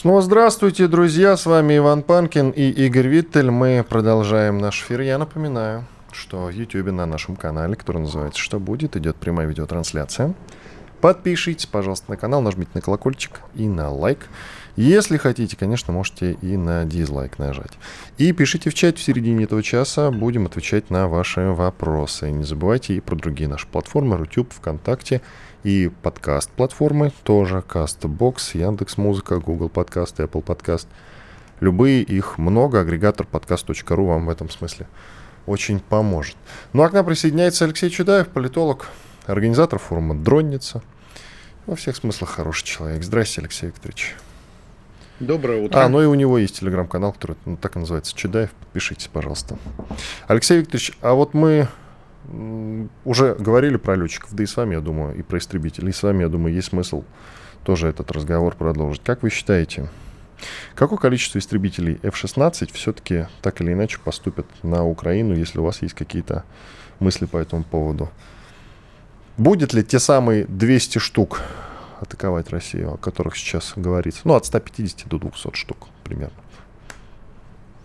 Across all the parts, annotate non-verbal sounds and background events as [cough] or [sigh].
Снова здравствуйте, друзья. С вами Иван Панкин и Игорь Виттель. Мы продолжаем наш эфир. Я напоминаю, что в YouTube на нашем канале, который называется «Что будет?», идет прямая видеотрансляция. Подпишитесь, пожалуйста, на канал, нажмите на колокольчик и на лайк. Если хотите, конечно, можете и на дизлайк нажать. И пишите в чат в середине этого часа, будем отвечать на ваши вопросы. Не забывайте и про другие наши платформы, YouTube, ВКонтакте, и подкаст-платформы тоже, CastBox, Яндекс.Музыка, Google Подкаст, Apple Подкаст. Любые их много, агрегатор подкаст.ру вам в этом смысле очень поможет. Ну а к нам присоединяется Алексей Чудаев, политолог, организатор форума «Дронница». Во всех смыслах хороший человек. Здрасте, Алексей Викторович. Доброе утро. А, ну и у него есть телеграм-канал, который ну, так и называется Чудаев. Подпишитесь, пожалуйста. Алексей Викторович, а вот мы уже говорили про летчиков, да и с вами, я думаю, и про истребителей. И с вами, я думаю, есть смысл тоже этот разговор продолжить. Как вы считаете, какое количество истребителей F-16 все-таки так или иначе поступят на Украину, если у вас есть какие-то мысли по этому поводу? Будет ли те самые 200 штук атаковать Россию, о которых сейчас говорится? Ну, от 150 до 200 штук примерно.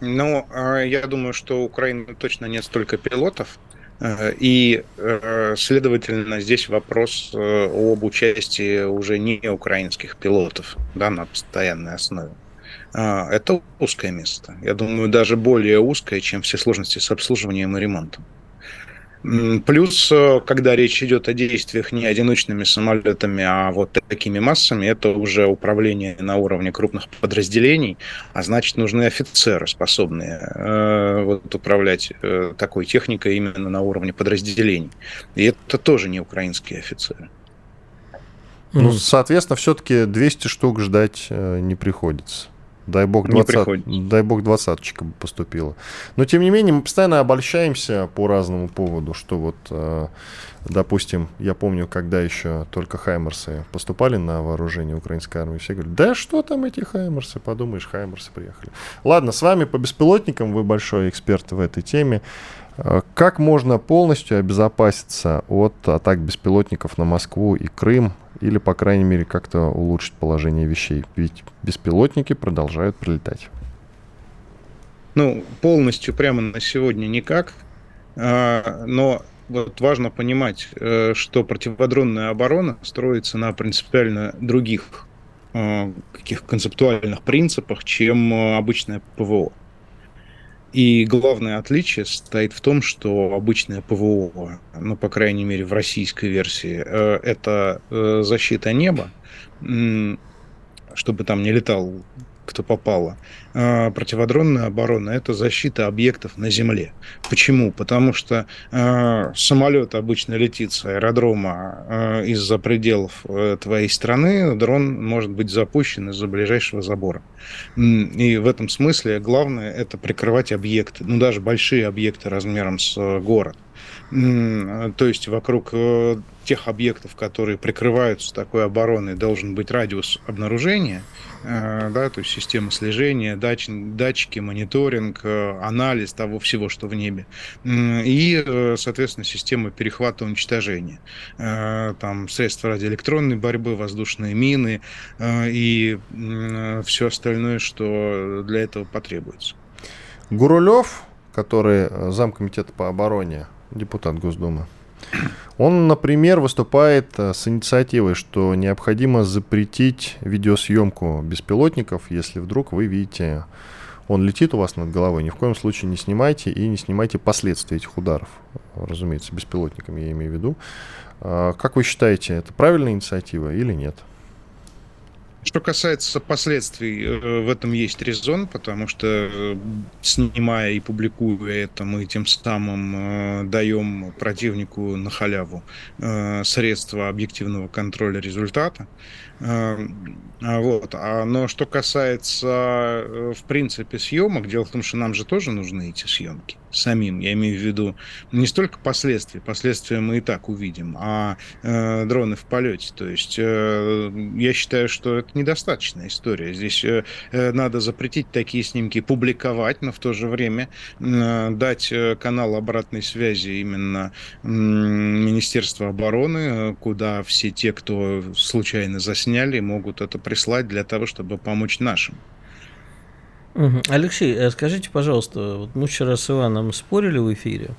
Ну, а, я думаю, что у Украины точно нет столько пилотов, и, э, следовательно, здесь вопрос э, об участии уже не украинских пилотов да, на постоянной основе. Это узкое место. Я думаю, даже более узкое, чем все сложности с обслуживанием и ремонтом. Плюс, э, когда речь идет о действиях не одиночными самолетами, а вот такими массами, это уже управление на уровне крупных подразделений, а значит, нужны офицеры, способные э, вот, управлять э, такой техникой именно на уровне подразделений. И это тоже не украинские офицеры. Ну, соответственно, все-таки 200 штук ждать э, не приходится. Дай бог, 20, дай бог двадцаточка бы поступила. Но, тем не менее, мы постоянно обольщаемся по разному поводу, что вот, э, допустим, я помню, когда еще только Хаймерсы поступали на вооружение украинской армии, все говорят, да что там эти Хаймерсы, подумаешь, Хаймерсы приехали. Ладно, с вами по беспилотникам, вы большой эксперт в этой теме. Э, как можно полностью обезопаситься от атак беспилотников на Москву и Крым, или, по крайней мере, как-то улучшить положение вещей? Ведь беспилотники продолжают прилетать. Ну, полностью прямо на сегодня никак. А, но вот важно понимать, э, что противодронная оборона строится на принципиально других э, каких концептуальных принципах, чем обычное ПВО. И главное отличие состоит в том, что обычное ПВО, ну, по крайней мере, в российской версии, э, это э, защита неба, чтобы там не летал кто попало. А, противодронная оборона – это защита объектов на земле. Почему? Потому что э, самолет обычно летит с аэродрома э, из-за пределов э, твоей страны, дрон может быть запущен из-за ближайшего забора. И в этом смысле главное – это прикрывать объекты, ну даже большие объекты размером с город. То есть вокруг э, тех объектов, которые прикрываются такой обороной, должен быть радиус обнаружения, э, да, то есть система слежения, дач, датчики, мониторинг, э, анализ того всего, что в небе, и, соответственно, система перехвата уничтожения. Там средства радиоэлектронной борьбы, воздушные мины и все остальное, что для этого потребуется. Гурулев, который замкомитета по обороне, депутат Госдумы. Он, например, выступает э, с инициативой, что необходимо запретить видеосъемку беспилотников, если вдруг вы видите, он летит у вас над головой. Ни в коем случае не снимайте и не снимайте последствия этих ударов. Разумеется, беспилотниками я имею в виду. А, как вы считаете, это правильная инициатива или нет? Что касается последствий, э, в этом есть резон, потому что э, снимая и публикуя это, мы тем самым э, даем противнику на халяву средства объективного контроля результата. Эм, а вот. А, но что касается, э, в принципе, съемок, дело в том, что нам же тоже нужны эти съемки самим. Я имею в виду не столько последствия, последствия мы и так увидим, а э, дроны в полете. То есть э, я считаю, что это недостаточная история. Здесь э, э надо запретить такие снимки публиковать, но в то же время э, дать э, канал обратной связи именно э, Министерства обороны, куда все те, кто случайно засняли, могут это прислать для того, чтобы помочь нашим. Алексей, э, скажите, пожалуйста, вот мы вчера с Иваном спорили в эфире.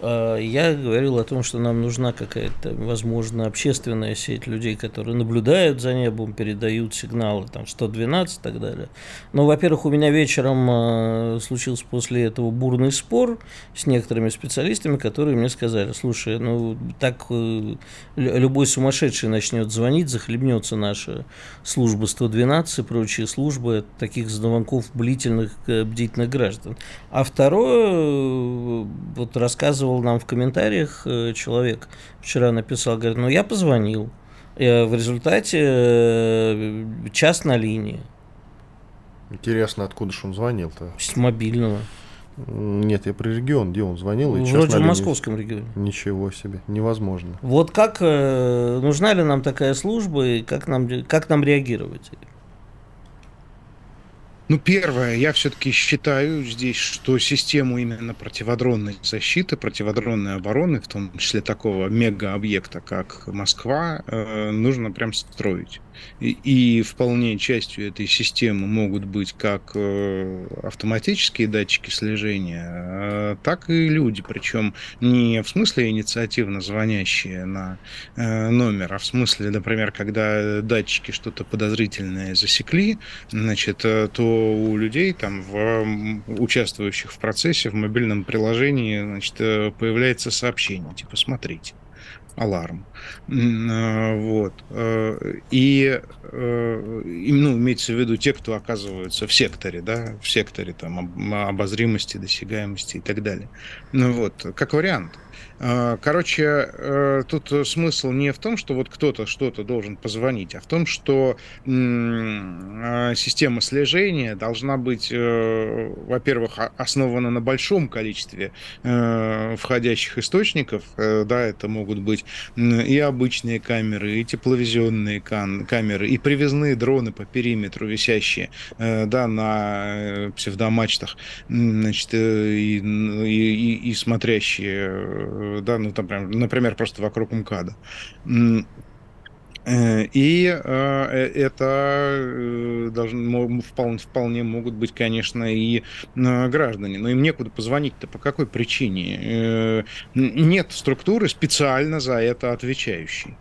А, я говорил о том, что нам нужна какая-то, возможно, общественная сеть людей, которые наблюдают за небом, передают сигналы, там, 112 и так далее. Но, во-первых, у меня вечером а, случился после этого бурный спор с некоторыми специалистами, которые мне сказали, слушай, ну, так э, любой сумасшедший начнет звонить, захлебнется наша служба 112 и прочие службы таких звонков бдительных, э, бдительных граждан. А второе, э, вот рассказывал рассказывал нам в комментариях э, человек, вчера написал, говорит, ну я позвонил, э, в результате э, час на линии. Интересно, откуда же он звонил-то? С мобильного. Нет, я про регион, где он звонил. И Вроде в московском регионе. Ничего себе, невозможно. Вот как, нужна ли нам такая служба и как нам, как нам реагировать? Ну, первое, я все-таки считаю здесь, что систему именно противодронной защиты, противодронной обороны, в том числе такого мегаобъекта, как Москва, э, нужно прям строить. И, и вполне частью этой системы могут быть как э, автоматические датчики слежения, э, так и люди. Причем не в смысле инициативно звонящие на номер, а в смысле, например, когда датчики что-то подозрительное засекли, значит, то у людей, там, в, участвующих в процессе, в мобильном приложении, значит, появляется сообщение, типа, смотрите аларм. Э, вот. Э, и, э, ну, имеется в виду те, кто оказываются в секторе, да, в секторе там обозримости, досягаемости и так далее. Ну вот, как вариант. А, короче, э, тут смысл не в том, что вот кто-то что-то должен позвонить, а в том, что а, система слежения должна быть, э, во-первых, основана на большом количестве э, входящих источников. Да, это могут быть и обычные камеры, и тепловизионные камеры, и привязные дроны по периметру, висящие да, на псевдомачтах, значит, и, и, и смотрящие Э, да, ну там прям, например, просто вокруг МКАДа. Э, и э, это должны, вполне, вполне могут быть, конечно, и граждане. Но им некуда позвонить-то по какой причине? Нет структуры специально за это отвечающей.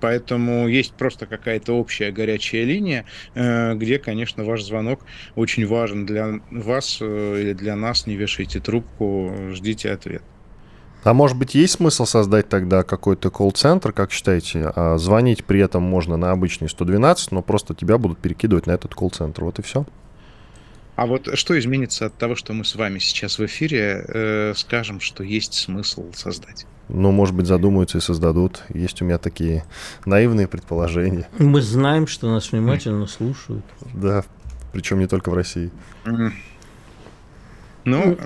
Поэтому есть просто какая-то общая горячая линия, где, конечно, ваш звонок очень важен для вас или для нас. Не вешайте трубку, ждите ответ. А может быть, есть смысл создать тогда какой-то колл-центр, как считаете? А звонить при этом можно на обычный 112, но просто тебя будут перекидывать на этот колл-центр. Вот и все. А вот что изменится от того, что мы с вами сейчас в эфире э, скажем, что есть смысл создать? Ну, может быть, задумаются и создадут. Есть у меня такие наивные предположения. Мы знаем, что нас внимательно слушают. Да, причем не только в России. Ну,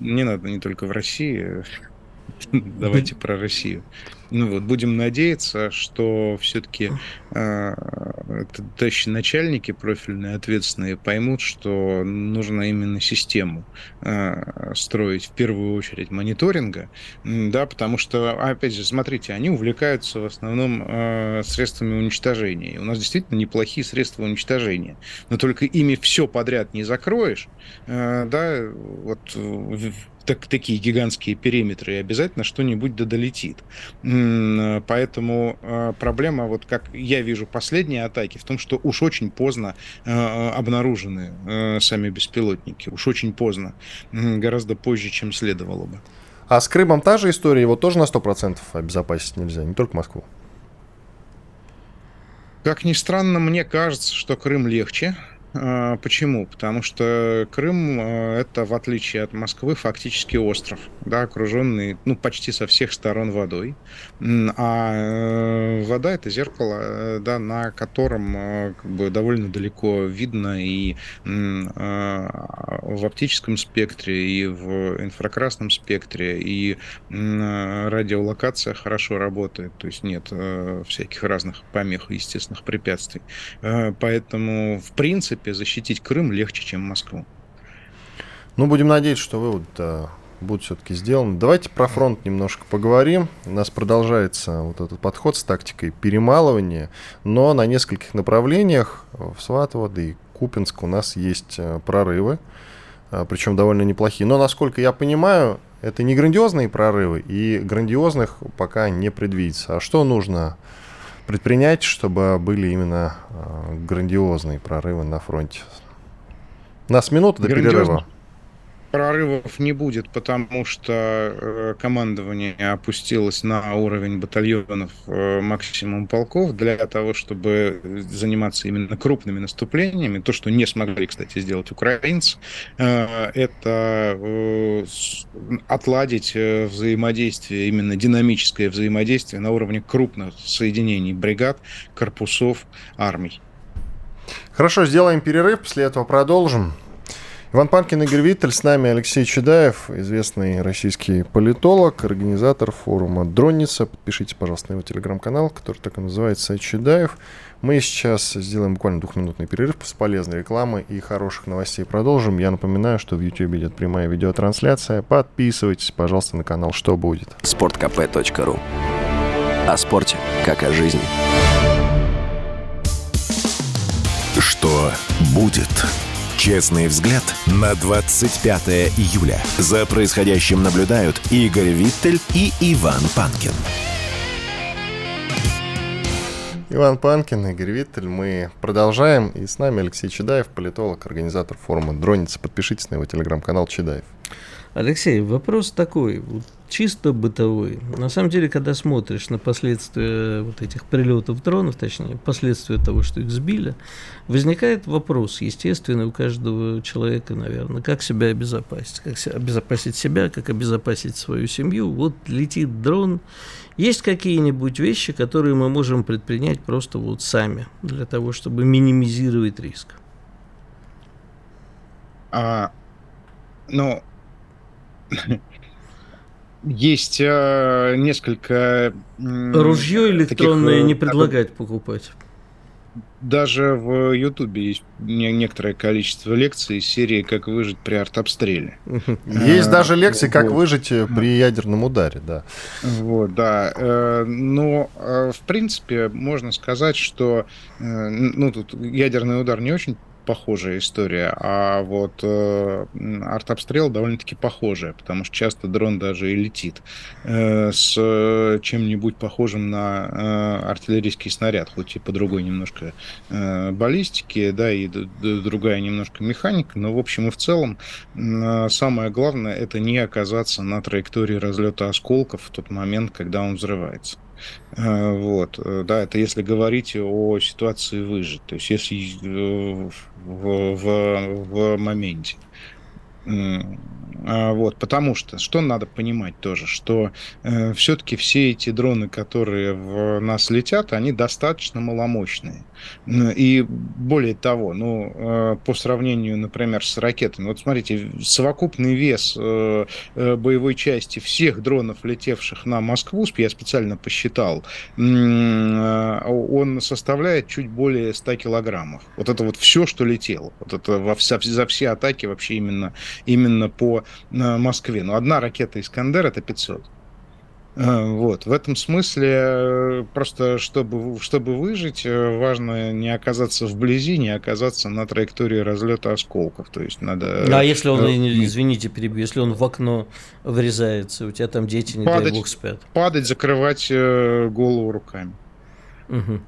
не надо не только в России. [laughs] Давайте [laughs] про Россию. Ну вот, будем надеяться, что все-таки э, товарищи начальники профильные, ответственные, поймут, что нужно именно систему э, строить в первую очередь мониторинга, да, потому что, опять же, смотрите, они увлекаются в основном э, средствами уничтожения. И у нас действительно неплохие средства уничтожения, но только ими все подряд не закроешь, э, да, вот так, такие гигантские периметры, и обязательно что-нибудь да долетит. Поэтому э, проблема, вот как я вижу последние атаки, в том, что уж очень поздно э, обнаружены э, сами беспилотники. Уж очень поздно. Гораздо позже, чем следовало бы. А с Крымом та же история, его тоже на 100% обезопасить нельзя, не только Москву. Как ни странно, мне кажется, что Крым легче, почему? Потому что Крым это, в отличие от Москвы, фактически остров, да, окруженный ну, почти со всех сторон водой. А э, вода это зеркало, э, да, на котором э, как бы, довольно далеко видно и в оптическом спектре, и в инфракрасном спектре, и радиолокация хорошо работает, то есть нет всяких разных помех и естественных препятствий. Поэтому, в принципе, защитить Крым легче, чем Москву. Ну, будем надеяться, что вывод -то будет все-таки сделан. Давайте про фронт немножко поговорим. У нас продолжается вот этот подход с тактикой перемалывания, но на нескольких направлениях в Сватово, да и Купинск у нас есть э, прорывы, э, причем довольно неплохие. Но, насколько я понимаю, это не грандиозные прорывы, и грандиозных пока не предвидится. А что нужно предпринять, чтобы были именно э, грандиозные прорывы на фронте? У нас минута до перерыва прорывов не будет, потому что э, командование опустилось на уровень батальонов э, максимум полков для того, чтобы заниматься именно крупными наступлениями. То, что не смогли, кстати, сделать украинцы, э, это отладить взаимодействие, именно динамическое взаимодействие на уровне крупных соединений бригад, корпусов, армий. Хорошо, сделаем перерыв, после этого продолжим. Иван Панкин, Игорь Виттель, с нами Алексей Чедаев, известный российский политолог, организатор форума «Дронница». Подпишитесь, пожалуйста, на его телеграм-канал, который так и называется «Чедаев». Мы сейчас сделаем буквально двухминутный перерыв с полезной рекламы и хороших новостей продолжим. Я напоминаю, что в YouTube идет прямая видеотрансляция. Подписывайтесь, пожалуйста, на канал «Что будет?». sportkp.ru О спорте, как о жизни. Что будет? Честный взгляд на 25 июля. За происходящим наблюдают Игорь Виттель и Иван Панкин. Иван Панкин, Игорь Виттель. Мы продолжаем. И с нами Алексей Чедаев, политолог, организатор форума «Дроница». Подпишитесь на его телеграм-канал Чедаев. Алексей, вопрос такой, чисто бытовой. На самом деле, когда смотришь на последствия вот этих прилетов дронов, точнее, последствия того, что их сбили, возникает вопрос, естественно, у каждого человека, наверное, как себя обезопасить, как обезопасить себя, как обезопасить свою семью. Вот летит дрон. Есть какие-нибудь вещи, которые мы можем предпринять просто вот сами, для того, чтобы минимизировать риск? А, ну, [laughs] есть э, несколько... Ружье электронное таких, не предлагать покупать. Даже в Ютубе есть некоторое количество лекций из серии «Как выжить при артобстреле». Есть а, даже лекции «Как вот. выжить при ядерном ударе», да. Вот, да. Э, но, э, в принципе, можно сказать, что ну, тут ядерный удар не очень похожая история, а вот э, артобстрел довольно-таки похожая, потому что часто дрон даже и летит э, с чем-нибудь похожим на э, артиллерийский снаряд, хоть и по другой немножко э, баллистике, да, и другая немножко механика, но в общем и в целом э, самое главное это не оказаться на траектории разлета осколков в тот момент, когда он взрывается. Э, вот, э, да, это если говорить о ситуации выжить, то есть если э, в, в, в моменте. А, вот, потому что, что надо понимать тоже, что э, все-таки все эти дроны, которые в нас летят, они достаточно маломощные. И более того, ну, э, по сравнению, например, с ракетами, вот смотрите, совокупный вес э, э, боевой части всех дронов, летевших на Москву, я специально посчитал, он составляет чуть более 100 килограммов. Вот это вот все, что летело. Вот это во, за все атаки вообще именно, именно по Москве. Но одна ракета «Искандер» — это 500. Э, вот. В этом смысле э, просто, чтобы, чтобы выжить, э, важно не оказаться вблизи, не оказаться на траектории разлета осколков. То есть надо... А если он, извините, перебью, если он в окно врезается, у тебя там дети, не падать, дай бог, спят? Падать, закрывать голову руками. Угу.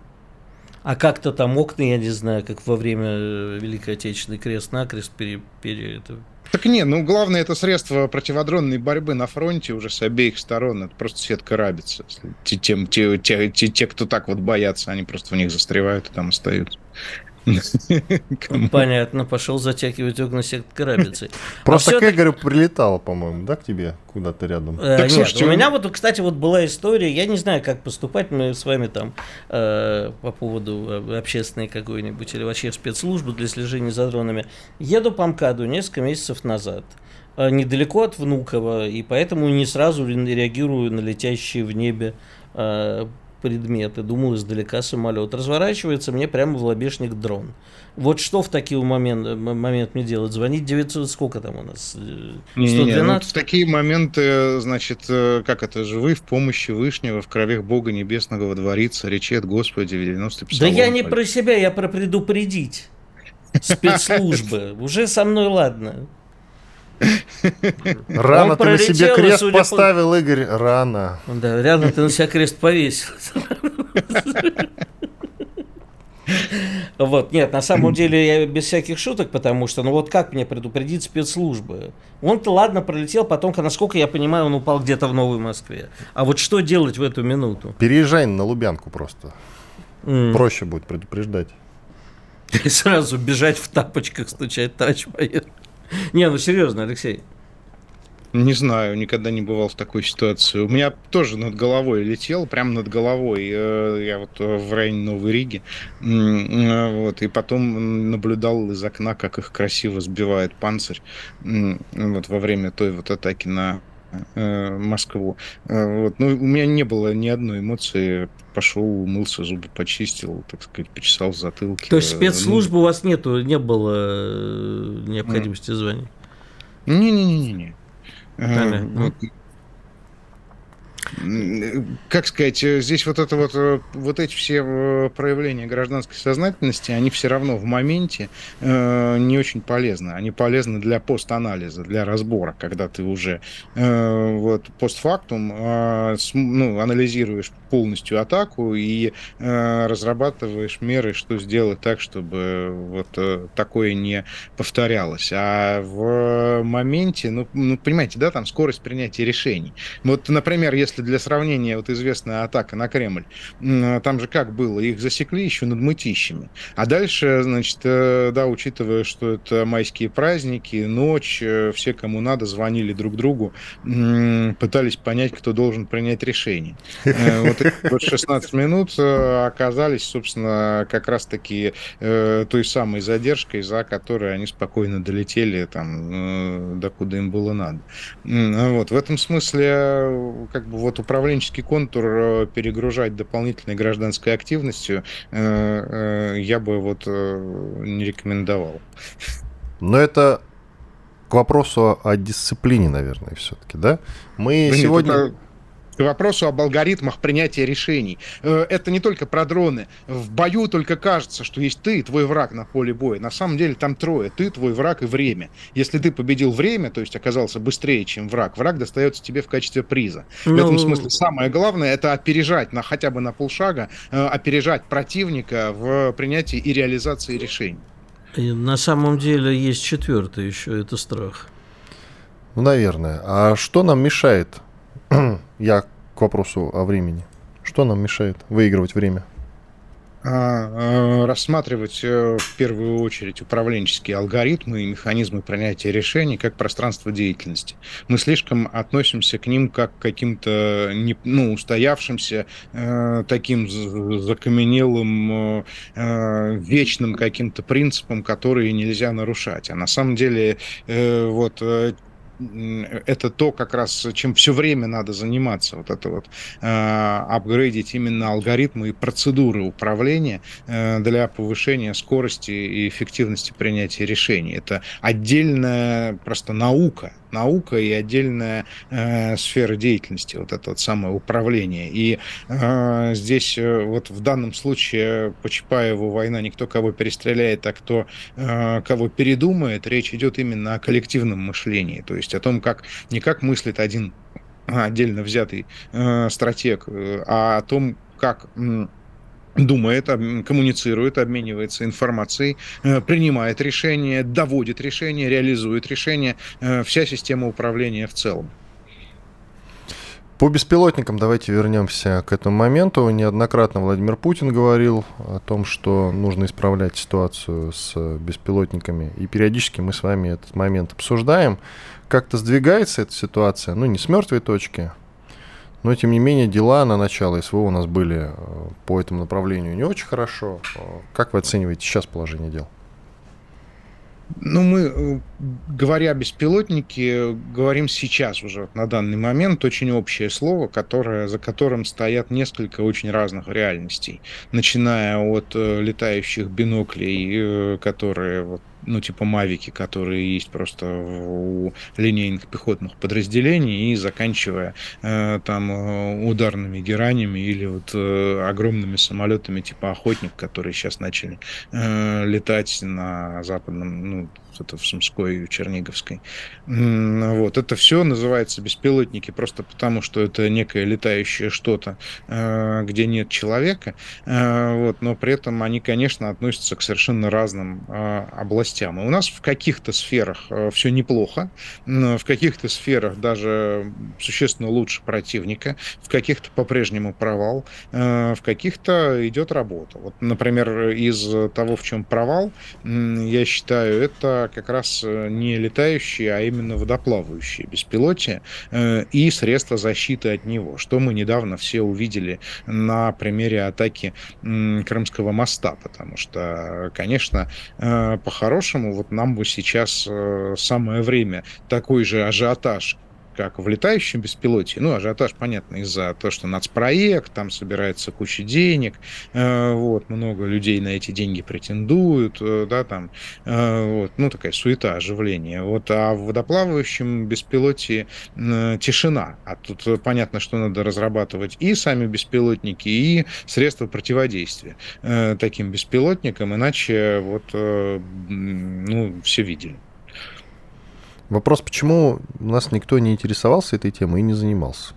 А как-то там окна, я не знаю, как во время Великой Отечественной крест-накрест пере, пере, это, Так не, ну главное это средство противодронной борьбы на фронте уже с обеих сторон. Это просто сетка рабица. Те, те, те, те, те, те, кто так вот боятся, они просто в них застревают и там остаются. Понятно, пошел затягивать окна сект карабицы. [laughs] Просто а к Игорю прилетало, по-моему, да, к тебе куда-то рядом? Э, так, нет, у меня вот, кстати, вот была история, я не знаю, как поступать, мы с вами там э, по поводу э, общественной какой-нибудь или вообще спецслужбы для слежения за дронами. Еду по МКАДу несколько месяцев назад э, недалеко от Внуково, и поэтому не сразу реагирую на летящие в небе э, предметы, думал издалека самолет. Разворачивается мне прямо в лобешник дрон. Вот что в такие момент, момент мне делать? Звонить 900, сколько там у нас? 112? Не, не, ну, в такие моменты, значит, э, как это же, вы в помощи Вышнего, в кровях Бога Небесного водворится, речет Господи в 90 Да я не про себя, я про предупредить спецслужбы. [laughs] Уже со мной ладно. Рано ты на себе крест поставил, по... Игорь, рано. Да, рядом ты на себя крест повесил. Вот, нет, на самом [clears throat] деле я без всяких шуток, потому что, ну вот как мне предупредить спецслужбы? Он-то ладно пролетел, потом, насколько я понимаю, он упал где-то в Новой Москве. А вот что делать в эту минуту? Переезжай на Лубянку просто. Mm. Проще будет предупреждать. И [laughs] сразу бежать в тапочках, стучать тач поехать. Не, ну серьезно, Алексей. Не знаю, никогда не бывал в такой ситуации. У меня тоже над головой летел, прям над головой. Э, я вот э, в районе Новой Риги. Вот, и потом наблюдал из окна, как их красиво сбивает панцирь вот, во время той вот атаки на э, Москву. Вот. Ну, у меня не было ни одной эмоции. Пошел, умылся, зубы почистил, так сказать, почесал в затылке. То есть спецслужбы ну, у вас нету, не было необходимости звонить? Не-не-не-не. Вот, как сказать, э, здесь вот это вот, э, вот эти все э, проявления гражданской сознательности, они все равно в моменте э, не очень полезны. Они полезны для постанализа, для разбора, когда ты уже э, вот постфактум э, с, ну, анализируешь полностью атаку и э, разрабатываешь меры, что сделать так, чтобы вот э, такое не повторялось. А в моменте, ну, ну, понимаете, да, там скорость принятия решений. Вот, например, если для сравнения вот известная атака на Кремль, там же как было, их засекли еще над мытищами. А дальше, значит, э, да, учитывая, что это майские праздники, ночь, э, все, кому надо, звонили друг другу, пытались понять, кто должен принять решение. Э, вот эти 16 минут оказались, собственно, как раз-таки той самой задержкой, за которой они спокойно долетели там, до куда им было надо. Вот. В этом смысле, как бы вот управленческий контур э, перегружать дополнительной гражданской активностью э, э, я бы вот не рекомендовал. Но это к вопросу о дисциплине, наверное, все-таки, да? Мы да сегодня... Нет, это к вопросу об алгоритмах принятия решений. Э, это не только про дроны. В бою только кажется, что есть ты и твой враг на поле боя. На самом деле там трое. Ты, твой враг и время. Если ты победил время, то есть оказался быстрее, чем враг, враг достается тебе в качестве приза. Ну... В этом смысле самое главное это опережать на хотя бы на полшага, э, опережать противника в принятии и реализации решений. И на самом деле есть четвертый еще, это страх. Ну, наверное. А что нам мешает [clears throat] я к вопросу о времени. Что нам мешает выигрывать время? А, а, рассматривать э, в первую очередь управленческие алгоритмы и механизмы принятия решений как пространство деятельности. Мы слишком относимся к ним как к каким-то ну, устоявшимся, э, таким закаменелым, э, вечным каким-то принципам, которые нельзя нарушать. А на самом деле вот это то, как раз, чем все время надо заниматься, вот это вот, э, именно алгоритмы и процедуры управления э, для повышения скорости и эффективности принятия решений. Это отдельная просто наука, наука и отдельная э, сфера деятельности, вот это вот самое управление. И э, здесь э, вот в данном случае по Чапаеву война никто кого перестреляет, а кто э, кого передумает. Речь идет именно о коллективном мышлении, то есть о том, как не как мыслит один отдельно взятый э, стратег, э, а о том, как думает, коммуницирует, обменивается информацией, э, принимает решения, доводит решения, реализует решения, э, вся система управления в целом. По беспилотникам давайте вернемся к этому моменту. Неоднократно Владимир Путин говорил о том, что нужно исправлять ситуацию с беспилотниками. И периодически мы с вами этот момент обсуждаем. Как-то сдвигается эта ситуация, ну не с мертвой точки, но, тем не менее, дела на начало СВО у нас были э, по этому направлению не очень хорошо. Э, как вы оцениваете сейчас положение дел? Ну, мы, э, говоря о беспилотнике, говорим сейчас уже, на данный момент, очень общее слово, которое, за которым стоят несколько очень разных реальностей. Начиная от летающих биноклей, которые вот ну, типа мавики, которые есть просто у линейных пехотных подразделений, и заканчивая э, там э, ударными геранями или вот э, огромными самолетами типа охотник, которые сейчас начали э, летать на западном, ну, это в Сумской, Черниговской. Вот. Это все называется беспилотники просто потому, что это некое летающее что-то, э, где нет человека. Э, вот. Но при этом они, конечно, относятся к совершенно разным э, областям. И у нас в каких-то сферах все неплохо, в каких-то сферах даже существенно лучше противника, в каких-то по-прежнему провал, в каких-то идет работа. Вот, например, из того, в чем провал, я считаю, это как раз э, не летающие, а именно водоплавающие беспилотия э, и средства защиты от него, что мы недавно все увидели на примере атаки Крымского моста, потому что, конечно, э, по-хорошему, вот нам бы сейчас самое время. Такой же ажиотаж, как в летающем беспилоте. Ну, ажиотаж, понятно, из-за того, что нацпроект, там собирается куча денег, э, вот, много людей на эти деньги претендуют, э, да, там, э, вот, ну, такая суета, оживление. Вот, а в водоплавающем беспилоте тишина. А тут понятно, что надо разрабатывать и сами беспилотники, и средства противодействия таким беспилотникам, иначе вот, ну, все видели. Вопрос, почему у нас никто не интересовался этой темой и не занимался?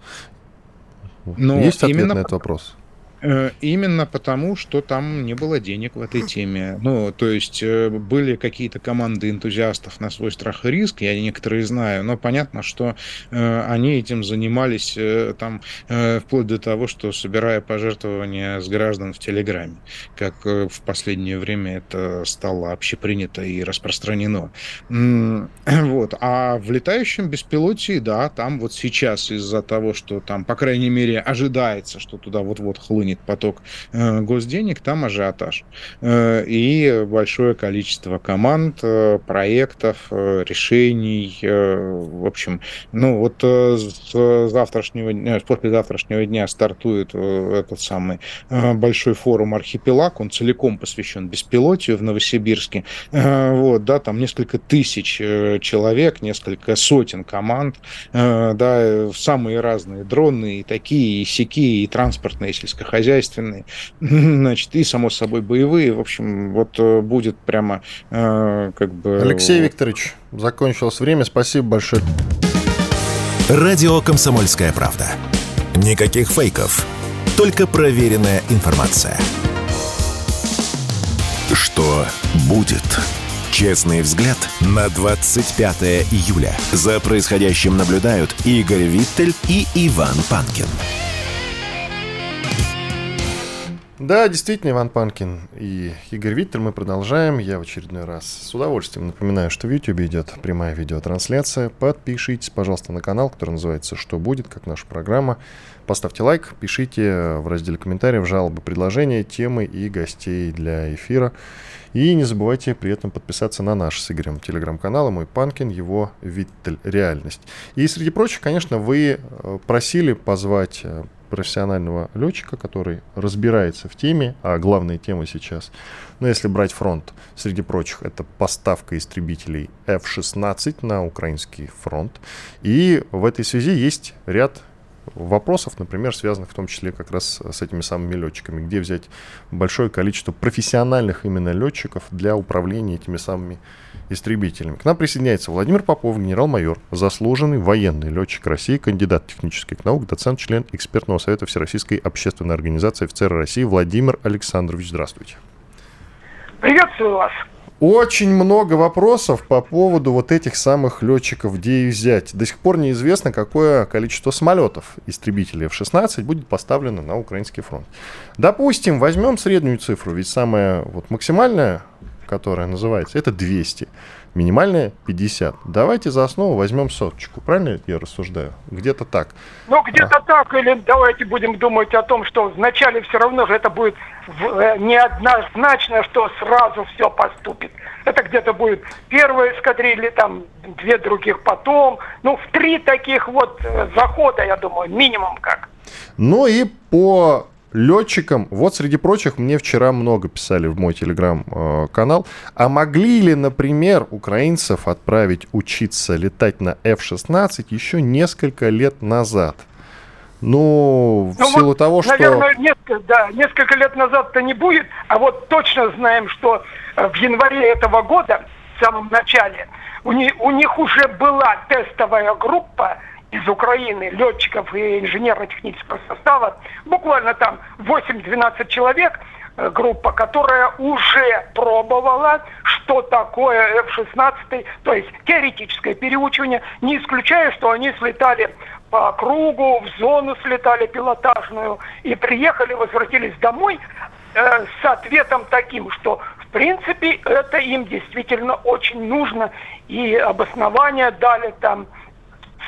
Но Есть ответ именно... на этот вопрос? Э, именно потому, что там не было денег в этой теме. Ну, то есть э, были какие-то команды энтузиастов на свой страх и риск, я некоторые знаю, но понятно, что э, они этим занимались там вплоть до того, что собирая пожертвования с граждан в Телеграме, как в последнее время это стало общепринято и распространено. [clears throat] Вот. А в летающем беспилотии, да, там вот сейчас из-за того, что там, по крайней мере, ожидается, что туда вот-вот хлынет хлынет поток э, госденег, там ажиотаж. Э, и большое количество команд, э, проектов, решений. В общем, ну вот с завтрашнего дня, после завтрашнего дня стартует этот самый большой форум «Архипелаг». Он целиком посвящен беспилотию в Новосибирске. Вот, да, там несколько тысяч человек, несколько сотен команд, да, самые разные дроны, и такие, и сякие, и транспортные, и сельскохозяйственные хозяйственные, [laughs] значит, и, само собой, боевые. В общем, вот э, будет прямо э, как бы... Алексей Викторович, закончилось время. Спасибо большое. Радио «Комсомольская правда». Никаких фейков, только проверенная информация. Что будет? Честный взгляд на 25 июля. За происходящим наблюдают Игорь Виттель и Иван Панкин. Да, действительно, Иван Панкин и Игорь Виттер. Мы продолжаем. Я в очередной раз с удовольствием напоминаю, что в YouTube идет прямая видеотрансляция. Подпишитесь, пожалуйста, на канал, который называется «Что будет?», как наша программа. Поставьте лайк, пишите в разделе комментариев жалобы, предложения, темы и гостей для эфира. И не забывайте при этом подписаться на наш с Игорем телеграм-канал, мой Панкин, его Виттель Реальность. И среди прочих, конечно, вы э, просили позвать э, профессионального летчика, который разбирается в теме, а главная тема сейчас, ну, если брать фронт, среди прочих, это поставка истребителей F-16 на украинский фронт. И в этой связи есть ряд вопросов, например, связанных в том числе как раз с этими самыми летчиками. Где взять большое количество профессиональных именно летчиков для управления этими самыми истребителями. К нам присоединяется Владимир Попов, генерал-майор, заслуженный военный летчик России, кандидат технических наук, доцент, член экспертного совета Всероссийской общественной организации офицеры России Владимир Александрович. Здравствуйте. Приветствую вас. Очень много вопросов по поводу вот этих самых летчиков, где их взять. До сих пор неизвестно, какое количество самолетов истребителей F-16 будет поставлено на украинский фронт. Допустим, возьмем среднюю цифру, ведь самая вот максимальная, которая называется, это 200 минимальная 50. Давайте за основу возьмем соточку. Правильно я рассуждаю? Где-то так. Ну, где-то а. так. Или давайте будем думать о том, что вначале все равно же это будет э, неоднозначно, что сразу все поступит. Это где-то будет первая эскадрилья, там две других потом. Ну, в три таких вот э, захода, я думаю, минимум как. Ну и по летчикам, вот среди прочих мне вчера много писали в мой телеграм-канал, а могли ли, например, украинцев отправить учиться летать на F-16 еще несколько лет назад? Ну, в ну, силу вот, того, что... Наверное, несколько, да, несколько лет назад-то не будет, а вот точно знаем, что э, в январе этого года, в самом начале, у них, у них уже была тестовая группа, из Украины летчиков и инженерно-технического состава, буквально там 8-12 человек, э, группа, которая уже пробовала, что такое F-16, то есть теоретическое переучивание, не исключая, что они слетали по кругу, в зону слетали пилотажную и приехали, возвратились домой э, с ответом таким, что в принципе это им действительно очень нужно, и обоснования дали там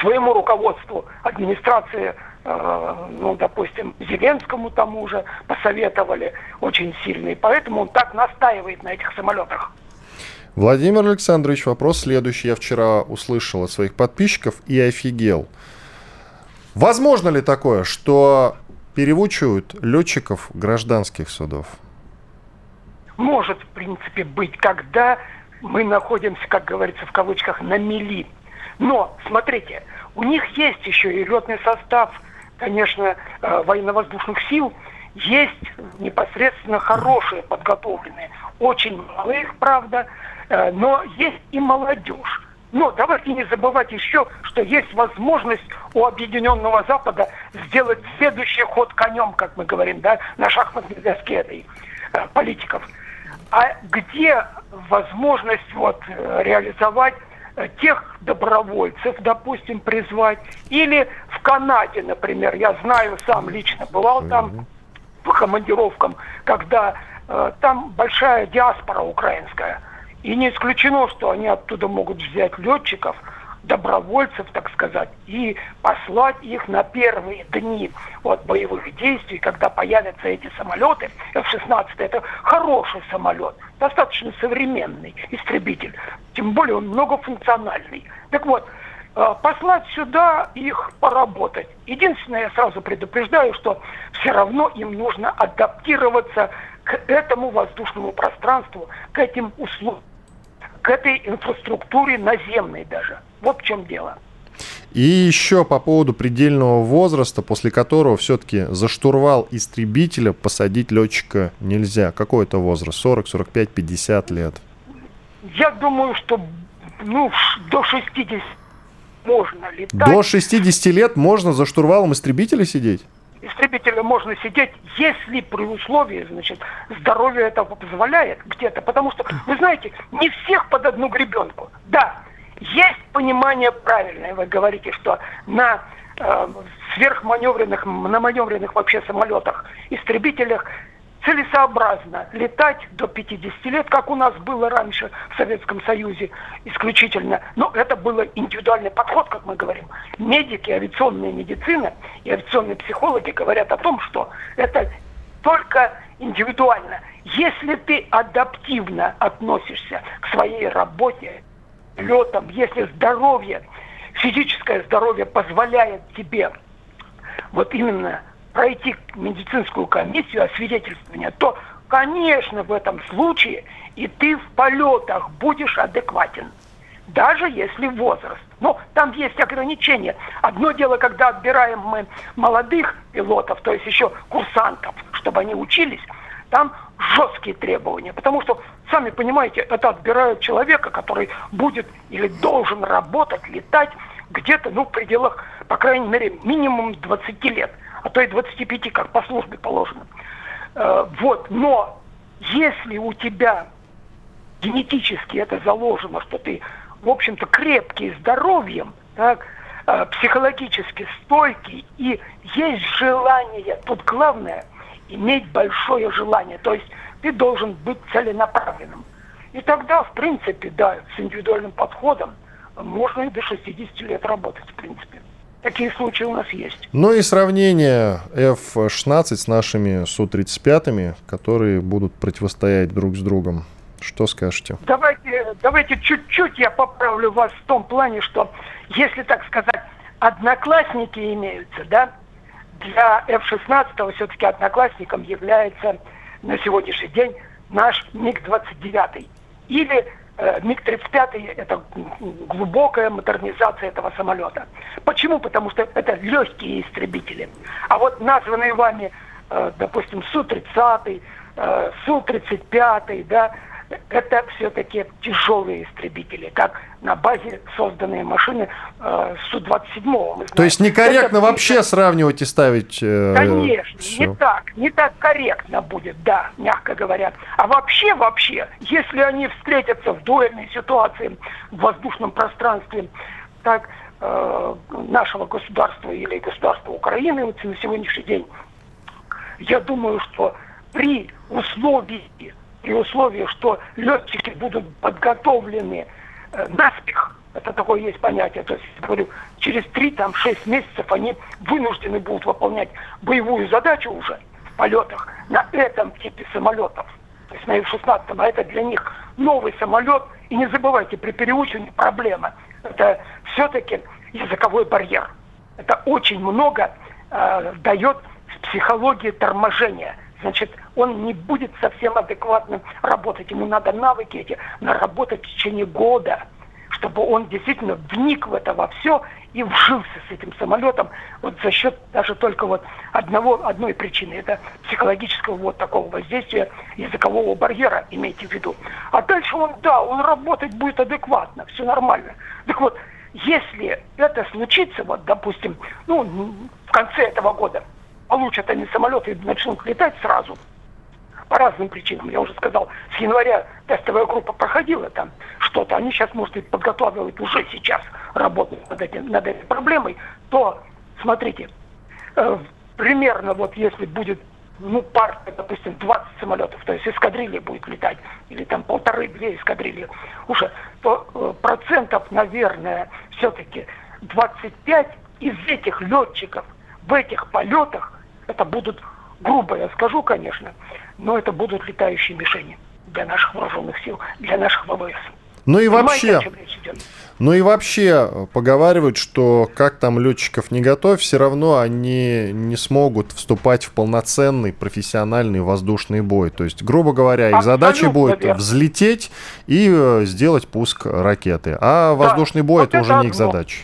своему руководству администрации, э, ну, допустим, Зеленскому тому же посоветовали очень сильно. И поэтому он так настаивает на этих самолетах. Владимир Александрович, вопрос следующий. Я вчера услышал от своих подписчиков и офигел. Возможно ли такое, что перевучивают летчиков гражданских судов? Может, в принципе, быть, когда мы находимся, как говорится в кавычках, на мели но, смотрите, у них есть еще и летный состав, конечно, э, военно-воздушных сил, есть непосредственно хорошие, подготовленные. Очень мало их, правда, э, но есть и молодежь. Но давайте не забывать еще, что есть возможность у Объединенного Запада сделать следующий ход конем, как мы говорим, да, на шахматной доске этой э, политиков. А где возможность вот реализовать тех добровольцев, допустим, призвать. Или в Канаде, например, я знаю, сам лично бывал там по командировкам, когда э, там большая диаспора украинская. И не исключено, что они оттуда могут взять летчиков – добровольцев, так сказать, и послать их на первые дни от боевых действий, когда появятся эти самолеты. F-16 это хороший самолет, достаточно современный истребитель, тем более он многофункциональный. Так вот, э, послать сюда их поработать. Единственное, я сразу предупреждаю, что все равно им нужно адаптироваться к этому воздушному пространству, к этим условиям к этой инфраструктуре наземной даже. Вот в чем дело. И еще по поводу предельного возраста, после которого все-таки за штурвал истребителя посадить летчика нельзя. Какой это возраст? 40, 45, 50 лет? Я думаю, что ну, до 60 можно летать. До 60 лет можно за штурвалом истребителя сидеть? истребителя можно сидеть, если при условии, значит, здоровье этого позволяет где-то. Потому что, вы знаете, не всех под одну гребенку. Да, есть понимание правильное, вы говорите, что на э, сверхманевренных, на маневренных вообще самолетах, истребителях целесообразно летать до 50 лет, как у нас было раньше в Советском Союзе исключительно. Но это был индивидуальный подход, как мы говорим. Медики, авиационная медицина и авиационные психологи говорят о том, что это только индивидуально. Если ты адаптивно относишься к своей работе, летам, если здоровье, физическое здоровье позволяет тебе вот именно пройти медицинскую комиссию освидетельствования, то, конечно, в этом случае и ты в полетах будешь адекватен, даже если возраст Но там есть ограничения. Одно дело, когда отбираем мы молодых пилотов, то есть еще курсантов, чтобы они учились, там жесткие требования, потому что, сами понимаете, это отбирают человека, который будет или должен работать, летать где-то, ну, в пределах, по крайней мере, минимум 20 лет, а то и 25, как по службе положено. Э, вот, но если у тебя генетически это заложено, что ты, в общем-то, крепкий, здоровьем, так, э, психологически стойкий, и есть желание, тут главное – иметь большое желание. То есть ты должен быть целенаправленным. И тогда, в принципе, да, с индивидуальным подходом можно и до 60 лет работать, в принципе. Такие случаи у нас есть. Ну и сравнение F-16 с нашими Су-35, которые будут противостоять друг с другом. Что скажете? Давайте, давайте чуть-чуть я поправлю вас в том плане, что если, так сказать, одноклассники имеются, да, для F-16 все-таки одноклассником является на сегодняшний день наш МиГ-29. Или э, МиГ-35 – это глубокая модернизация этого самолета. Почему? Потому что это легкие истребители. А вот названные вами, э, допустим, Су-30, э, Су-35, да, это все-таки тяжелые истребители, как на базе созданные машины э, Су-27. То есть некорректно это, вообще сравнивать и ставить... Э, Конечно, все. не так, не так корректно будет, да, мягко говоря. А вообще, вообще, если они встретятся в дуэльной ситуации в воздушном пространстве, так э, нашего государства или государства Украины вот, на сегодняшний день, я думаю, что при условии при условии, что летчики будут подготовлены э, наспех, это такое есть понятие, то есть, говорю, через 3-6 месяцев они вынуждены будут выполнять боевую задачу уже в полетах на этом типе самолетов, то есть на F-16, а это для них новый самолет, и не забывайте, при переучивании проблема, это все-таки языковой барьер. Это очень много э, дает в психологии торможения – значит, он не будет совсем адекватно работать. Ему надо навыки эти наработать в течение года, чтобы он действительно вник в это во все и вжился с этим самолетом вот за счет даже только вот одного, одной причины. Это психологического вот такого воздействия языкового барьера, имейте в виду. А дальше он, да, он работать будет адекватно, все нормально. Так вот, если это случится, вот, допустим, ну, в конце этого года, получат они самолеты и начнут летать сразу. По разным причинам. Я уже сказал, с января тестовая группа проходила там что-то. Они сейчас, может, и подготавливают уже сейчас работают над, этим, над этой проблемой. То, смотрите, э, примерно вот если будет ну, партия, допустим, 20 самолетов, то есть эскадрилья будет летать, или там полторы-две эскадрильи уже, то э, процентов, наверное, все-таки 25 из этих летчиков в этих полетах это будут, грубо я скажу, конечно, но это будут летающие мишени для наших вооруженных сил, для наших ВВС. Ну и вообще, ну и вообще поговаривают, что как там летчиков не готовь, все равно они не смогут вступать в полноценный профессиональный воздушный бой. То есть, грубо говоря, их Абсолютно задачей будет верно. взлететь и э, сделать пуск ракеты. А да, воздушный бой вот это, это уже не их задача.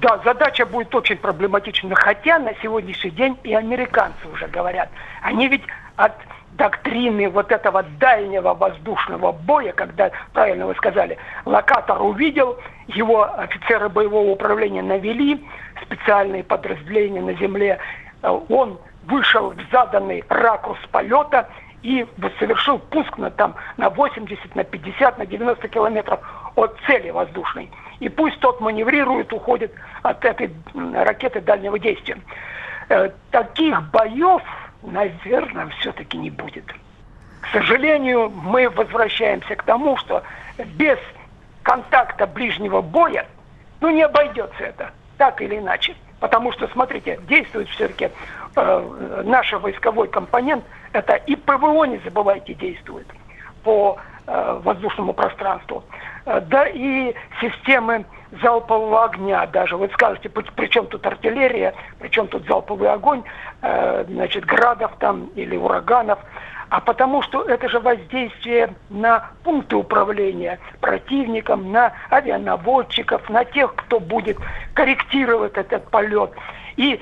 Да, задача будет очень проблематична. Хотя на сегодняшний день и американцы уже говорят. Они ведь от доктрины вот этого дальнего воздушного боя, когда, правильно вы сказали, локатор увидел, его офицеры боевого управления навели, специальные подразделения на земле, э, он вышел в заданный ракурс полета и совершил пуск на, там, на 80, на 50, на 90 километров от цели воздушной. И пусть тот маневрирует, уходит от этой ракеты дальнего действия. Э, таких боев, наверное, все-таки не будет. К сожалению, мы возвращаемся к тому, что без контакта ближнего боя, ну, не обойдется это, так или иначе. Потому что, смотрите, действует все-таки э, наш войсковой компонент, это и ПВО, не забывайте, действует по э, воздушному пространству. Э, да и системы залпового огня даже. Вы скажете, при чем тут артиллерия, при чем тут залповый огонь, э, значит, градов там или ураганов. а потому что это же воздействие на пункты управления противником, на авианаводчиков, на тех, кто будет корректировать этот полет. И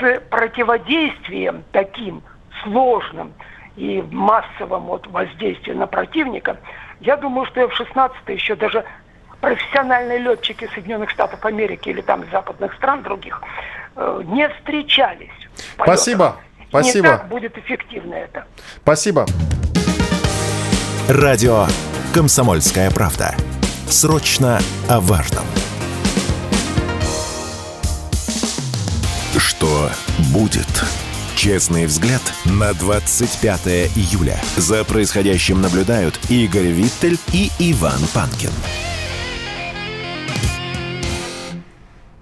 с противодействием таким сложным и массовым вот воздействием на противника, я думаю, что в 16 еще даже профессиональные летчики Соединенных Штатов Америки или там западных стран других э, не встречались. Спасибо. Спасибо. Не так будет эффективно это. Спасибо. Радио «Комсомольская правда». Срочно о важном. Что будет? Честный взгляд на 25 июля. За происходящим наблюдают Игорь Виттель и Иван Панкин.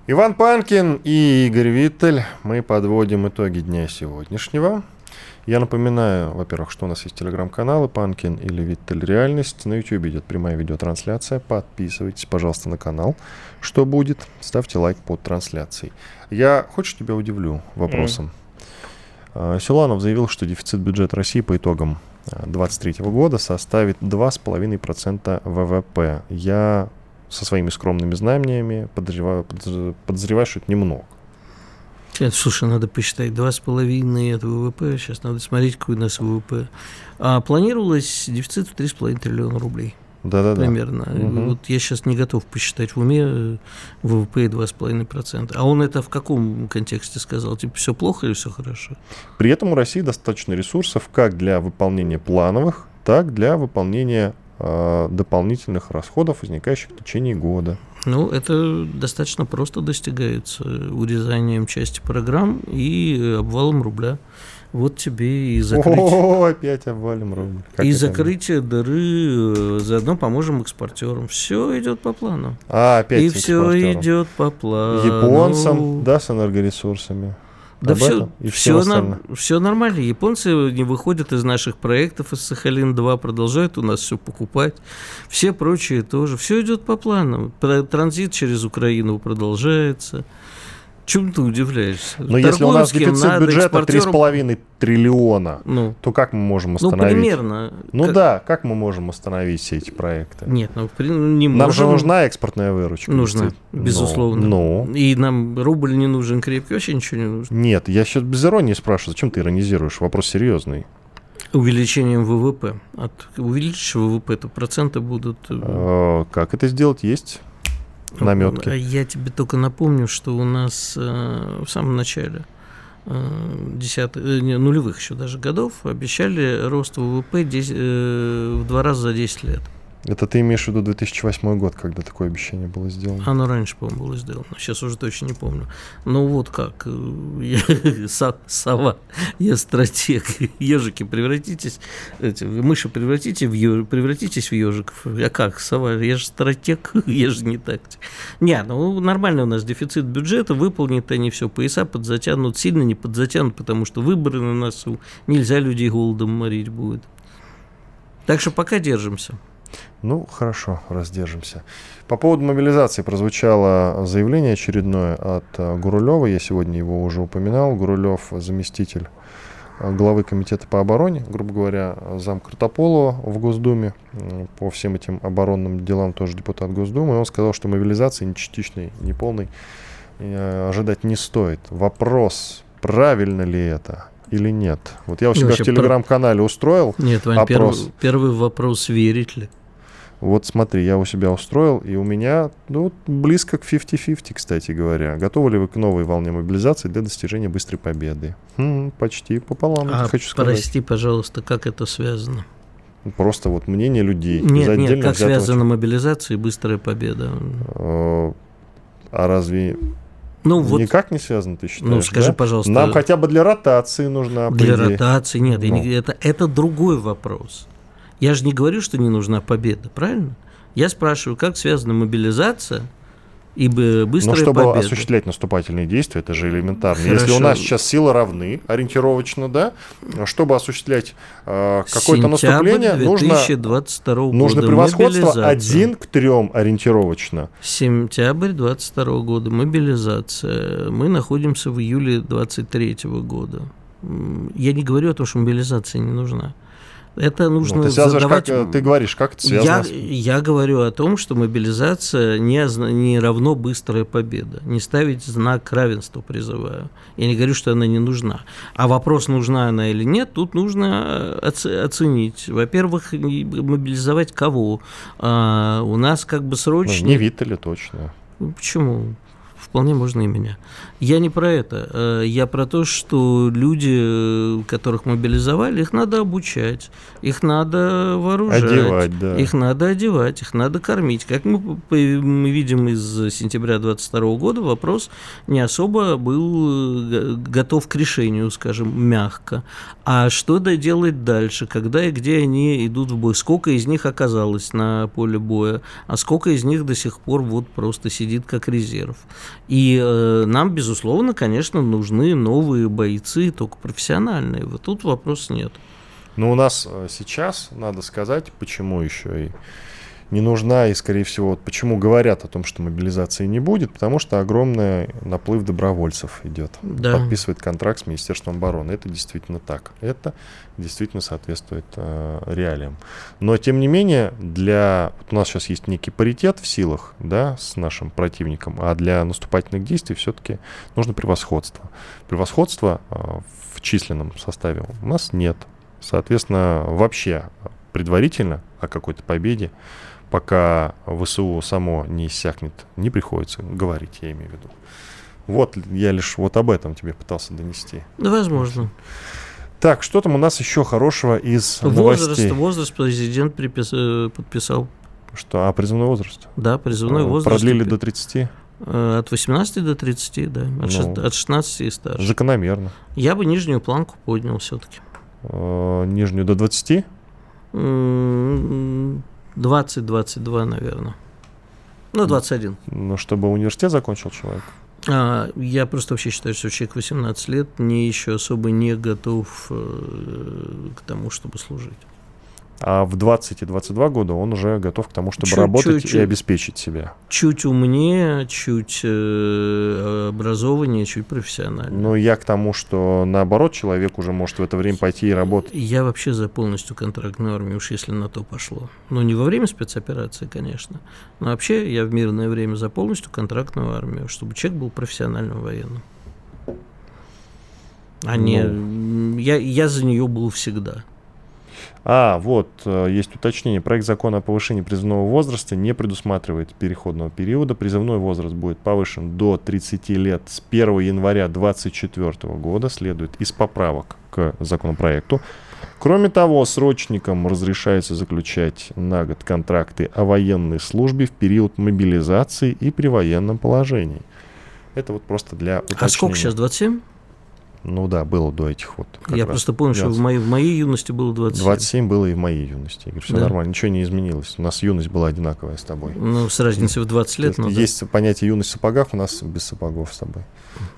Иван Панкин и Игорь Виттель. Мы подводим итоги дня сегодняшнего. Я напоминаю, во-первых, что у нас есть телеграм-каналы Панкин или Виттель Реальность. На YouTube идет прямая видеотрансляция. Подписывайтесь, пожалуйста, на канал. Что будет? Ставьте лайк под трансляцией. Я, хочешь, тебя удивлю вопросом? Mm. Силанов заявил, что дефицит бюджета России по итогам 2023 года составит 2,5% ВВП. Я со своими скромными знаниями подозреваю, подозреваю что это немного. Сейчас, слушай, надо посчитать, два с половиной от ВВП, сейчас надо смотреть, какой у нас ВВП. А планировалось дефицит в 3,5 триллиона рублей. Да-да-да. Примерно. Угу. Вот я сейчас не готов посчитать в уме э, ВВП 2,5%. А он это в каком контексте сказал? Типа все плохо или все хорошо? При этом у России достаточно ресурсов как для выполнения плановых, так для выполнения э, дополнительных расходов, возникающих в течение года. Ну, это достаточно просто достигается урезанием части программ и обвалом рубля. Вот тебе и закрытие. О, опять обвалим рубль. Как и закрытие дыры, э, заодно поможем экспортерам. Все идет по плану. А, опять И все идет по плану. Японцам, да, с энергоресурсами. Да все, все, на, все нормально. Японцы не выходят из наших проектов, из Сахалин-2, продолжают у нас все покупать. Все прочие тоже. Все идет по плану. Транзит через Украину продолжается. Чем ты удивляешься? Но если у нас дефицит надо, бюджета экспортерам... 3,5 триллиона, ну, то как мы можем ну, остановить? Ну, примерно. Ну как... да, как мы можем остановить все эти проекты? Нет, ну не можем. Нам же нужна экспортная выручка. Нужна, безусловно. Ну, ну. И нам рубль не нужен крепкий, вообще ничего не нужно. Нет, я сейчас без иронии спрашиваю, зачем ты иронизируешь? Вопрос серьезный. Увеличением ВВП. От увеличишь ВВП, то проценты будут... Э, а, как это сделать? Есть наметки. Я тебе только напомню, что у нас э, в самом начале э, десятых, э, нулевых еще даже годов обещали рост ВВП 10, э, в два раза за 10 лет. Это ты имеешь в виду 2008 год, когда такое обещание было сделано? Оно раньше, по-моему, было сделано. Сейчас уже точно не помню. Ну вот как. Я, [laughs] сова. Я стратег. [laughs] Ежики, превратитесь... Эти, мыши, превратите в еж, превратитесь в ежиков. А как, сова? Я же стратег, [laughs] я же не тактик. Не, ну нормально у нас дефицит бюджета. Выполнит они все. Пояса подзатянут. Сильно не подзатянут, потому что выборы на носу. Нельзя людей голодом морить будет. Так что пока держимся. Ну, хорошо, раздержимся. По поводу мобилизации прозвучало заявление очередное от э, Гурулева. Я сегодня его уже упоминал. Гурулев заместитель э, главы комитета по обороне, грубо говоря, зам Картополова в Госдуме, по всем этим оборонным делам тоже депутат Госдумы. Он сказал, что мобилизации ни частичной, ни полной э, ожидать не стоит. Вопрос, правильно ли это? или нет? Вот я у себя Вообще, в телеграм-канале устроил Нет, Вань, опрос. Первый, первый вопрос, верить ли? Вот смотри, я у себя устроил, и у меня ну, близко к 50-50, кстати говоря. Готовы ли вы к новой волне мобилизации для достижения быстрой победы? Хм, почти пополам, а, хочу сказать. Прости, пожалуйста, как это связано? Просто вот мнение людей. Нет, нет, как связана мобилизация и быстрая победа? А, а разве ну, вот, Никак не связано, ты считаешь? Ну, скажи, да? пожалуйста. Нам хотя бы для ротации нужна. Для ротации нет, ну. это, это другой вопрос. Я же не говорю, что не нужна победа, правильно? Я спрашиваю, как связана мобилизация и быстрая Но чтобы победа. осуществлять наступательные действия, это же элементарно. Хорошо. Если у нас сейчас силы равны, ориентировочно, да, чтобы осуществлять э, какое-то наступление, 2022 нужно, нужно превосходство один к трем ориентировочно. Сентябрь 22 года, мобилизация. Мы находимся в июле 23 года. Я не говорю о том, что мобилизация не нужна. Это нужно ну, ты задавать... Как, ты говоришь, как это связано? Я, с... я говорю о том, что мобилизация не, не равно быстрая победа. Не ставить знак равенства призываю. Я не говорю, что она не нужна. А вопрос, нужна она или нет, тут нужно э, оценить. Во-первых, мобилизовать кого? А, у нас как бы срочно... Ну, не Виттеля точно. Почему? Вполне можно и меня. Я не про это. Э, я про то, что люди, э, которых мобилизовали, их надо обучать, их надо вооружать, одевать, да. их надо одевать, их надо кормить. Как мы, мы видим из сентября 22 года, вопрос не особо был э, готов к решению, скажем, мягко. А что делать дальше, когда и где они идут в бой? Сколько из них оказалось на поле боя, а сколько из них до сих пор вот просто сидит как резерв? И э, нам, безусловно, конечно, нужны новые бойцы, только профессиональные. Вот тут вопроса нет. Ну, у нас э, сейчас, надо сказать, почему еще и не нужна, и, скорее всего, вот почему говорят о том, что мобилизации не будет, потому что огромный наплыв добровольцев идет. Да. Подписывает контракт с Министерством обороны. Это действительно так. Это действительно соответствует э, реалиям. Но, тем не менее, для... Вот у нас сейчас есть некий паритет в силах, да, с нашим противником, а для наступательных действий все-таки нужно превосходство. Превосходства э, в численном составе у нас нет. Соответственно, вообще предварительно о какой-то победе пока ВСУ само не иссякнет, не приходится говорить, я имею в виду. Вот я лишь вот об этом тебе пытался донести. Да, возможно. Так, что там у нас еще хорошего из возраст, новостей? Возраст президент припис... Э, подписал. Что, а призывной возраст? Да, призывной возраст. Продлили до 30? Э, от 18 до 30, да. От, ну, от 16 и старше. Закономерно. Я бы нижнюю планку поднял все-таки. Э, нижнюю до 20? 20-22, наверное. Ну, 21. Ну, чтобы университет закончил человек? А, я просто вообще считаю, что человек 18 лет не еще особо не готов э, к тому, чтобы служить. А в 20 и 22 года он уже готов к тому, чтобы чуть, работать чуть, и обеспечить себя. Чуть умнее, чуть э, образованнее, чуть профессиональнее. Ну, я к тому, что наоборот, человек уже может в это время пойти и работать. Я вообще за полностью контрактную армию, уж если на то пошло. Ну, не во время спецоперации, конечно. Но вообще я в мирное время за полностью контрактную армию, чтобы человек был профессиональным военным. А ну. не... Я, я за нее был всегда. А, вот, э, есть уточнение. Проект закона о повышении призывного возраста не предусматривает переходного периода. Призывной возраст будет повышен до 30 лет с 1 января 2024 года, следует из поправок к законопроекту. Кроме того, срочникам разрешается заключать на год контракты о военной службе в период мобилизации и при военном положении. Это вот просто для уточнения. А сколько сейчас, 27? Ну да, было до этих вот. Я просто помню, 20. что в моей, в моей юности было 27. 27 было и в моей юности. Я говорю, все да. нормально, ничего не изменилось. У нас юность была одинаковая с тобой. Ну, с разницей в 20 лет. Ну, есть да. понятие юность в сапогах, у нас без сапогов с тобой.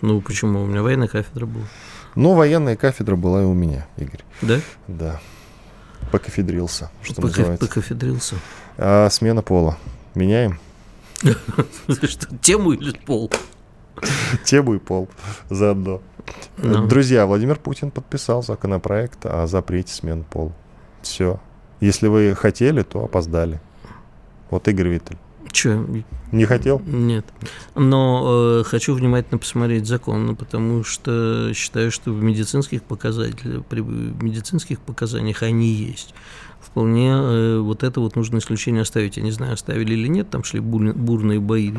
Ну, почему? У меня военная кафедра была. Ну, военная кафедра была и у меня, Игорь. Да? Да. Покафедрился, что Пока, называется. Покафедрился. А смена пола. Меняем? [laughs] Что, тему или пол? [laughs] Тему и пол заодно. No. Друзья, Владимир Путин подписал законопроект о запрете смен пола. Все. Если вы хотели, то опоздали. Вот Игорь Виттель. Че? Не хотел? Нет. Но э, хочу внимательно посмотреть закон, ну, потому что считаю, что в медицинских показателях, при медицинских показаниях они есть. Вполне э, вот это вот нужно исключение оставить. Я не знаю, оставили или нет, там шли бурные бои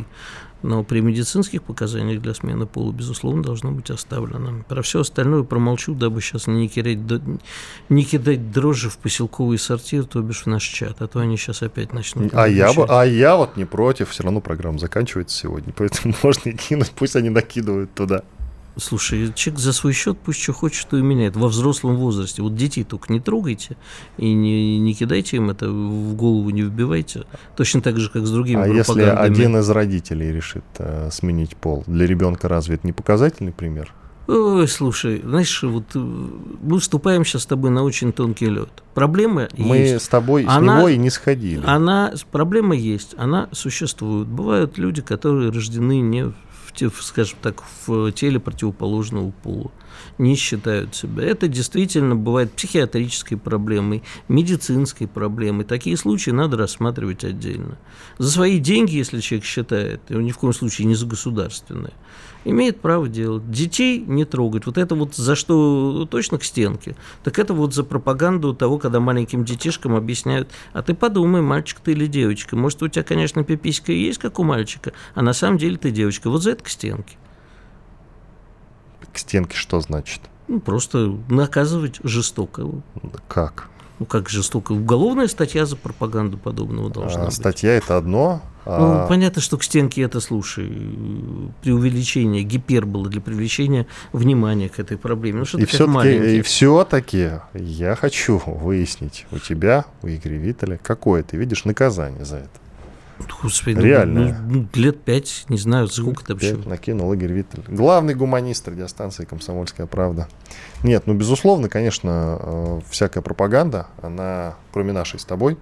но при медицинских показаниях для смены пола, безусловно, должно быть оставлено. Про все остальное промолчу, дабы сейчас не кидать, не кидать дрожжи в поселковый сортир, то бишь в наш чат, а то они сейчас опять начнут. А я, бы, а я вот не против, все равно программа заканчивается сегодня, [laughs] поэтому можно и кинуть, пусть они накидывают туда. Слушай, человек за свой счет пусть что хочет, то и меняет. Во взрослом возрасте. Вот детей только не трогайте и не, не кидайте им это в голову, не вбивайте. Точно так же, как с другими А если один из родителей решит э, сменить пол, для ребенка разве это не показательный пример? Ой, слушай, знаешь, вот э, мы вступаем сейчас с тобой на очень тонкий лед. Проблема мы есть. Мы с тобой она, с него и не сходили. Она, проблема есть, она существует. Бывают люди, которые рождены не скажем так, в теле противоположного пола не считают себя. Это действительно бывает психиатрической проблемой, медицинской проблемой. Такие случаи надо рассматривать отдельно. За свои деньги, если человек считает, и ни в коем случае не за государственные, имеет право делать. Детей не трогать. Вот это вот за что точно к стенке. Так это вот за пропаганду того, когда маленьким детишкам объясняют, а ты подумай, мальчик ты или девочка. Может, у тебя, конечно, пиписька и есть, как у мальчика, а на самом деле ты девочка. Вот за это к стенке. К стенке что значит? Ну, просто наказывать жестоко. Как? Ну, как жестоко. Уголовная статья за пропаганду подобного должна а, быть. Статья это одно. А... Ну, понятно, что к стенке это, слушай, преувеличение, гипербола для привлечения внимания к этой проблеме. Ну, что и все-таки, и все-таки я хочу выяснить у тебя, у Игоря Виталя, какое ты видишь наказание за это. Господи, Реально. Ну, ну, лет пять, не знаю, сколько это вообще. Накинул Игорь Виттель. Главный гуманист радиостанции «Комсомольская правда». Нет, ну, безусловно, конечно, э, всякая пропаганда, она, кроме нашей с тобой,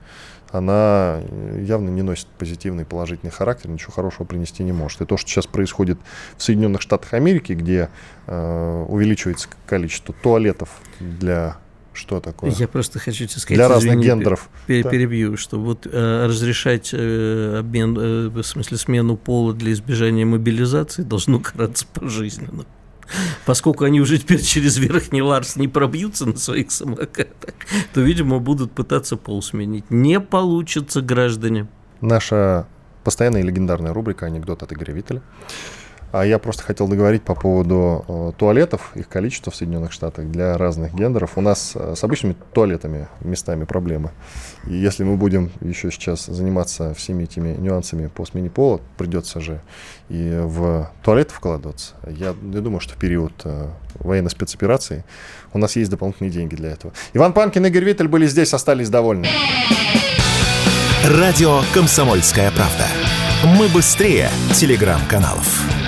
она явно не носит позитивный положительный характер, ничего хорошего принести не может. И то, что сейчас происходит в Соединенных Штатах Америки, где э, увеличивается количество туалетов для что такое? Я просто хочу тебе сказать, для разных извини, гендеров. Пер, перебью, что вот э, разрешать э, обмен, э, в смысле смену пола для избежания мобилизации должно караться пожизненно. Поскольку они уже теперь через верхний Ларс не пробьются на своих самокатах, то, видимо, будут пытаться пол сменить. Не получится, граждане. Наша постоянная легендарная рубрика «Анекдот от Игоря Виттеля». А я просто хотел договорить по поводу э, туалетов, их количество в Соединенных Штатах для разных гендеров. У нас э, с обычными туалетами местами проблемы. И если мы будем еще сейчас заниматься всеми этими нюансами по смене пола, придется же и в туалет вкладываться. Я, я думаю, что в период э, военной спецоперации у нас есть дополнительные деньги для этого. Иван Панкин и Игорь Виттель были здесь, остались довольны. Радио «Комсомольская правда». Мы быстрее телеграм-каналов.